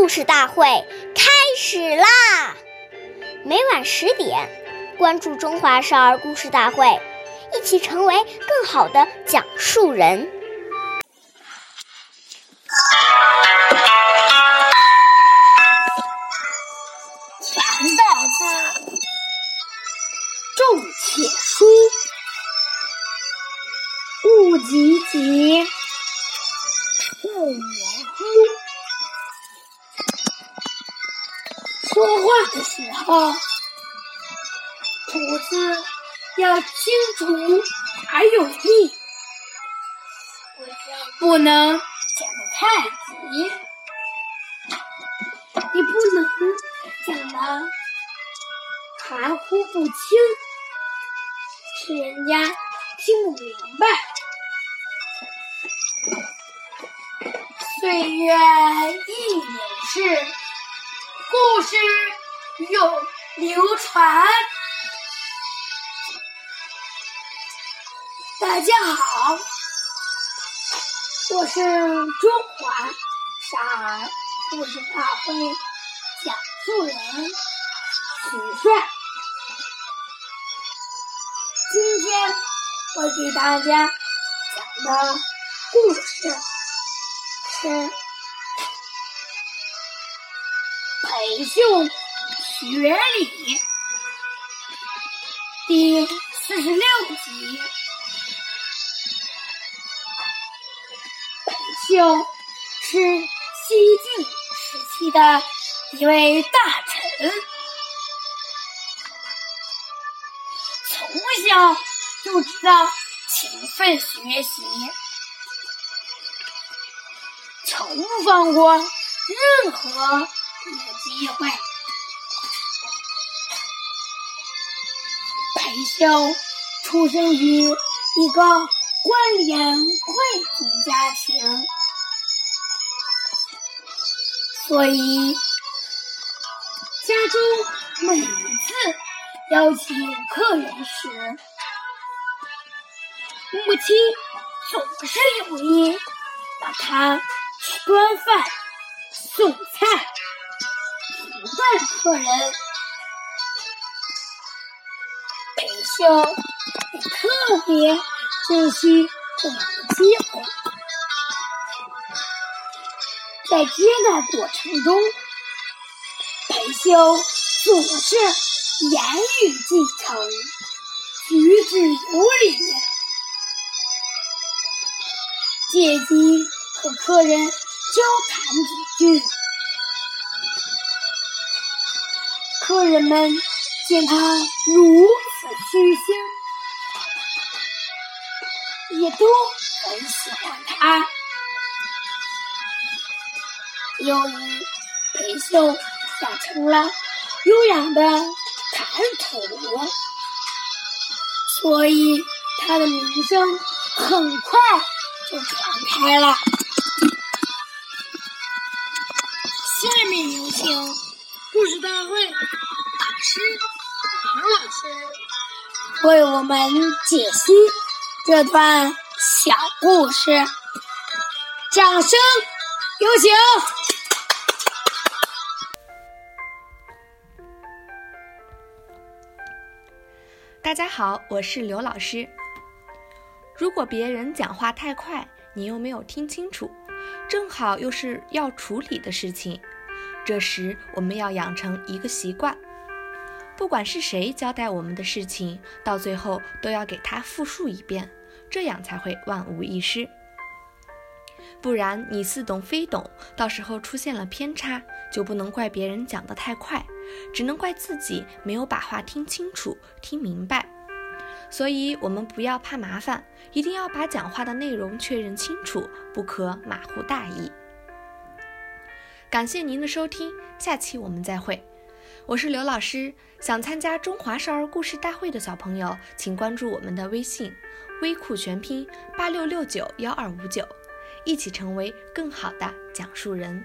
故事大会开始啦！每晚十点，关注《中华少儿故事大会》，一起成为更好的讲述人。的时候，吐字要清楚而有力，不能讲得太急，也不能讲得含糊不清，使人家听不明白。岁月易流逝，故事永流传。大家好，我是中华少儿故事大会讲述人许帅。今天我给大家讲的故事是《裴秀学礼》第四十六集。孔秀是西晋时期的一位大臣，从小就知道勤奋学习，从不放过任何一个机会。裴秀出生于一个官联贵族家庭，所以家中每次邀请客人时，母亲总是有意把他端饭、送菜、陪伴客人。就特别珍惜这样的机会，在接待过程中，裴修总是言语继承，举止有礼，借机和客人交谈几句。客人们见他如此虚心，也都很喜欢他。由于裴秀养成了优雅的谈吐，所以他的名声很快就传开了。下面有请故事大会导师唐老师为我们解析这段小故事，掌声有请。大家好，我是刘老师。如果别人讲话太快，你又没有听清楚，正好又是要处理的事情，这时我们要养成一个习惯，不管是谁交代我们的事情，到最后都要给他复述一遍，这样才会万无一失。不然你似懂非懂，到时候出现了偏差，就不能怪别人讲得太快，只能怪自己没有把话听清楚、听明白。所以，我们不要怕麻烦，一定要把讲话的内容确认清楚，不可马虎大意。感谢您的收听，下期我们再会。我是刘老师，想参加中华少儿故事大会的小朋友，请关注我们的微信“微酷全拼八六六九幺二五九”。一起成为更好的讲述人。